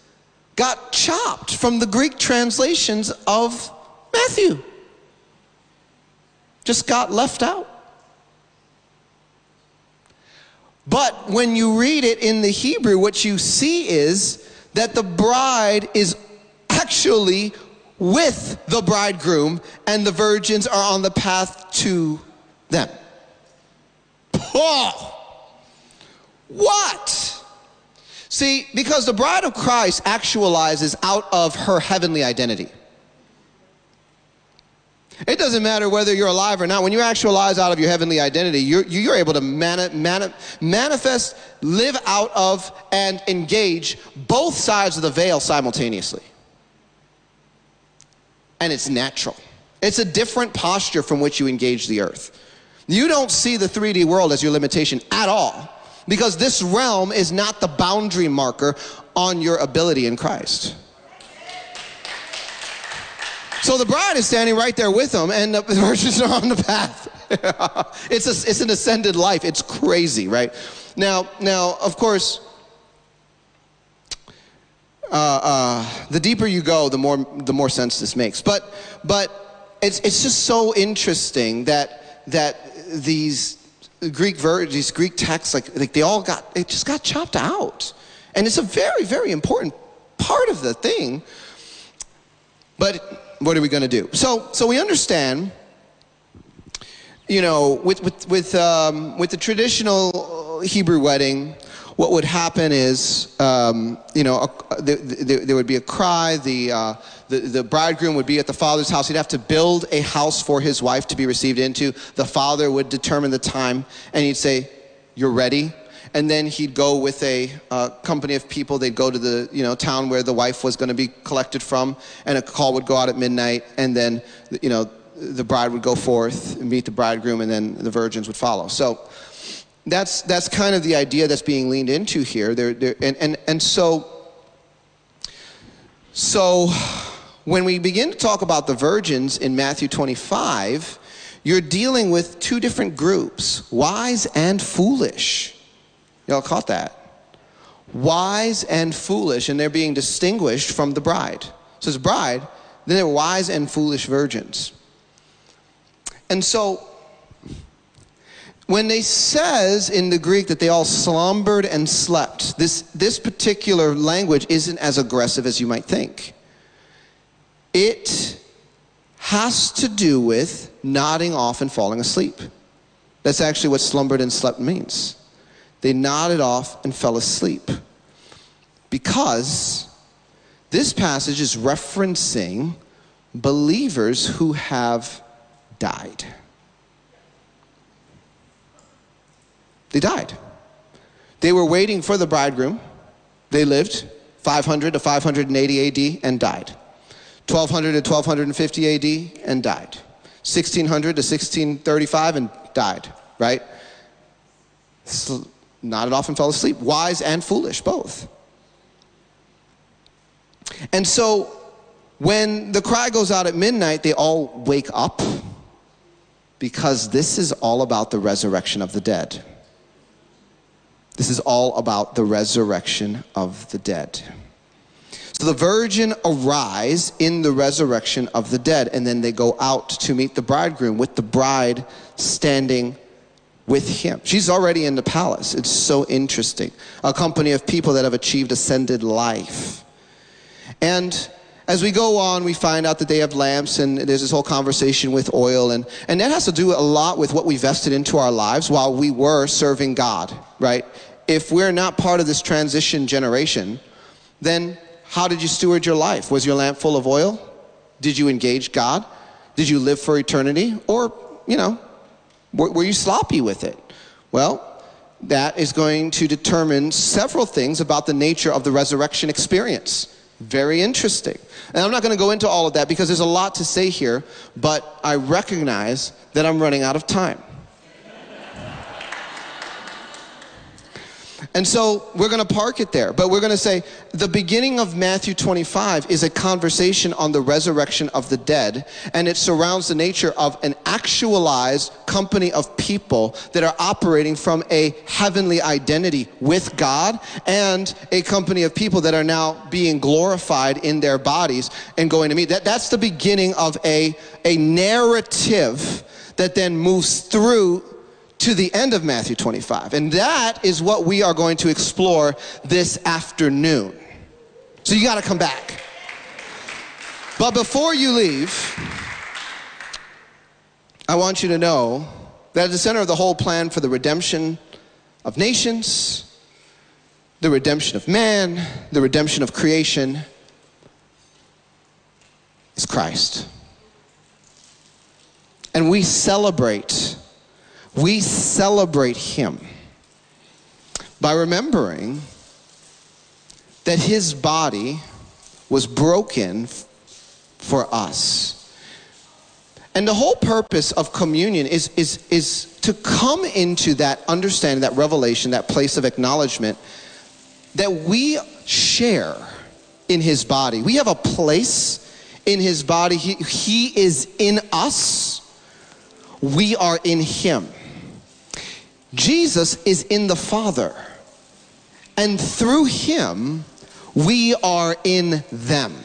got chopped from the Greek translations of Matthew. Just got left out. But when you read it in the Hebrew, what you see is that the bride is actually with the bridegroom, and the virgins are on the path to them. Paul! what? See, because the bride of Christ actualizes out of her heavenly identity. It doesn't matter whether you're alive or not. When you actualize out of your heavenly identity, you're, you're able to mani- mani- manifest, live out of, and engage both sides of the veil simultaneously. And it's natural. It's a different posture from which you engage the earth. You don't see the 3D world as your limitation at all because this realm is not the boundary marker on your ability in Christ. So the bride is standing right there with them, and the virgins are on the path. it's, a, it's an ascended life. It's crazy, right? Now, now, of course, uh, uh, the deeper you go, the more the more sense this makes. But but it's it's just so interesting that that these Greek ver- these Greek texts like like they all got it just got chopped out, and it's a very very important part of the thing. But what are we going to do? So, so we understand, you know, with, with, with, um, with the traditional Hebrew wedding, what would happen is, um, you know, a, there, there, would be a cry. The, uh, the, the bridegroom would be at the father's house. He'd have to build a house for his wife to be received into. The father would determine the time, and he'd say, You're ready and then he'd go with a uh, company of people. They'd go to the you know town where the wife was going to be collected from, and a call would go out at midnight, and then you know the bride would go forth and meet the bridegroom, and then the virgins would follow. So that's that's kind of the idea that's being leaned into here. There, there, and and and so so when we begin to talk about the virgins in Matthew 25, you're dealing with two different groups, wise and foolish. Y'all caught that? Wise and foolish, and they're being distinguished from the bride. So it's bride, then they're wise and foolish virgins. And so when they says in the Greek that they all slumbered and slept, this, this particular language isn't as aggressive as you might think. It has to do with nodding off and falling asleep. That's actually what slumbered and slept means. They nodded off and fell asleep. Because this passage is referencing believers who have died. They died. They were waiting for the bridegroom. They lived 500 to 580 AD and died. 1200 to 1250 AD and died. 1600 to 1635 and died, right? Nodded off and fell asleep. Wise and foolish, both. And so when the cry goes out at midnight, they all wake up because this is all about the resurrection of the dead. This is all about the resurrection of the dead. So the virgin arise in the resurrection of the dead, and then they go out to meet the bridegroom with the bride standing with him. She's already in the palace. It's so interesting. A company of people that have achieved ascended life. And as we go on, we find out that they have lamps, and there's this whole conversation with oil, and, and that has to do a lot with what we vested into our lives while we were serving God, right? If we're not part of this transition generation, then how did you steward your life? Was your lamp full of oil? Did you engage God? Did you live for eternity? Or, you know, were you sloppy with it? Well, that is going to determine several things about the nature of the resurrection experience. Very interesting. And I'm not going to go into all of that because there's a lot to say here, but I recognize that I'm running out of time. And so we're going to park it there, but we're going to say the beginning of Matthew 25 is a conversation on the resurrection of the dead, and it surrounds the nature of an actualized company of people that are operating from a heavenly identity with God and a company of people that are now being glorified in their bodies and going to meet. That, that's the beginning of a, a narrative that then moves through to the end of Matthew 25. And that is what we are going to explore this afternoon. So you got to come back. But before you leave, I want you to know that at the center of the whole plan for the redemption of nations, the redemption of man, the redemption of creation is Christ. And we celebrate we celebrate him by remembering that his body was broken for us. And the whole purpose of communion is, is, is to come into that understanding, that revelation, that place of acknowledgement that we share in his body. We have a place in his body. He, he is in us, we are in him. Jesus is in the Father, and through him, we are in them.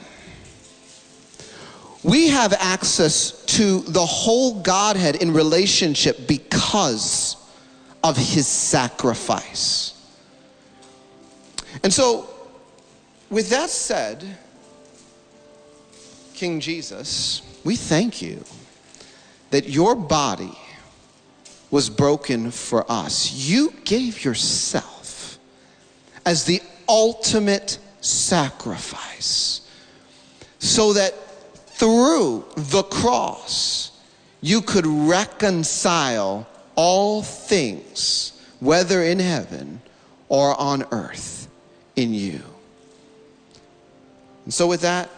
We have access to the whole Godhead in relationship because of his sacrifice. And so, with that said, King Jesus, we thank you that your body was broken for us. You gave yourself as the ultimate sacrifice so that through the cross you could reconcile all things, whether in heaven or on earth, in you. And so, with that,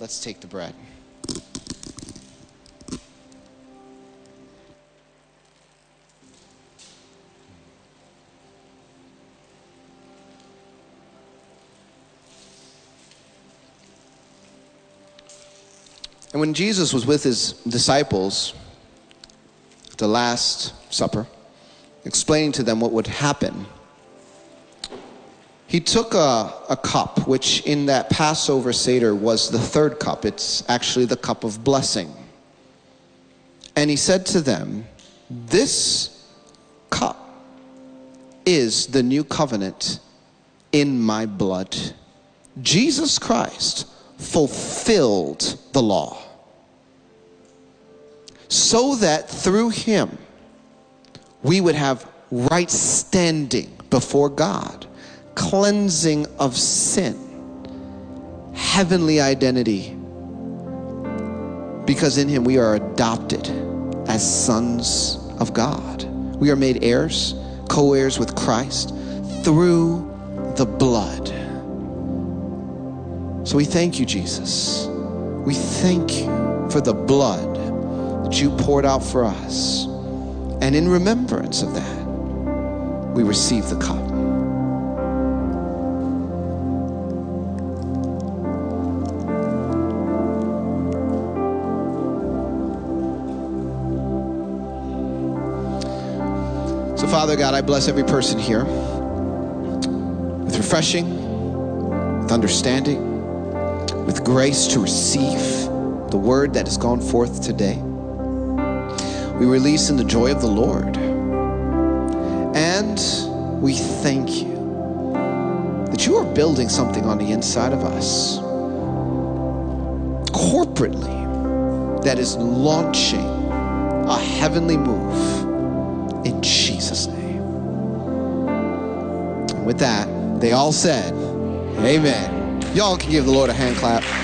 let's take the bread. And when Jesus was with his disciples, at the Last Supper, explaining to them what would happen, he took a, a cup, which in that Passover Seder was the third cup. It's actually the cup of blessing. And he said to them, This cup is the new covenant in my blood. Jesus Christ fulfilled the law so that through him we would have right standing before God, cleansing of sin, heavenly identity, because in him we are adopted as sons of God. We are made heirs, co heirs with Christ through the blood. So we thank you, Jesus. We thank you for the blood that you poured out for us. And in remembrance of that, we receive the cup. So, Father God, I bless every person here with refreshing, with understanding, with grace to receive the word that has gone forth today we release in the joy of the Lord. And we thank you that you are building something on the inside of us corporately that is launching a heavenly move in Jesus' name. And with that, they all said, Amen. Y'all can give the Lord a hand clap.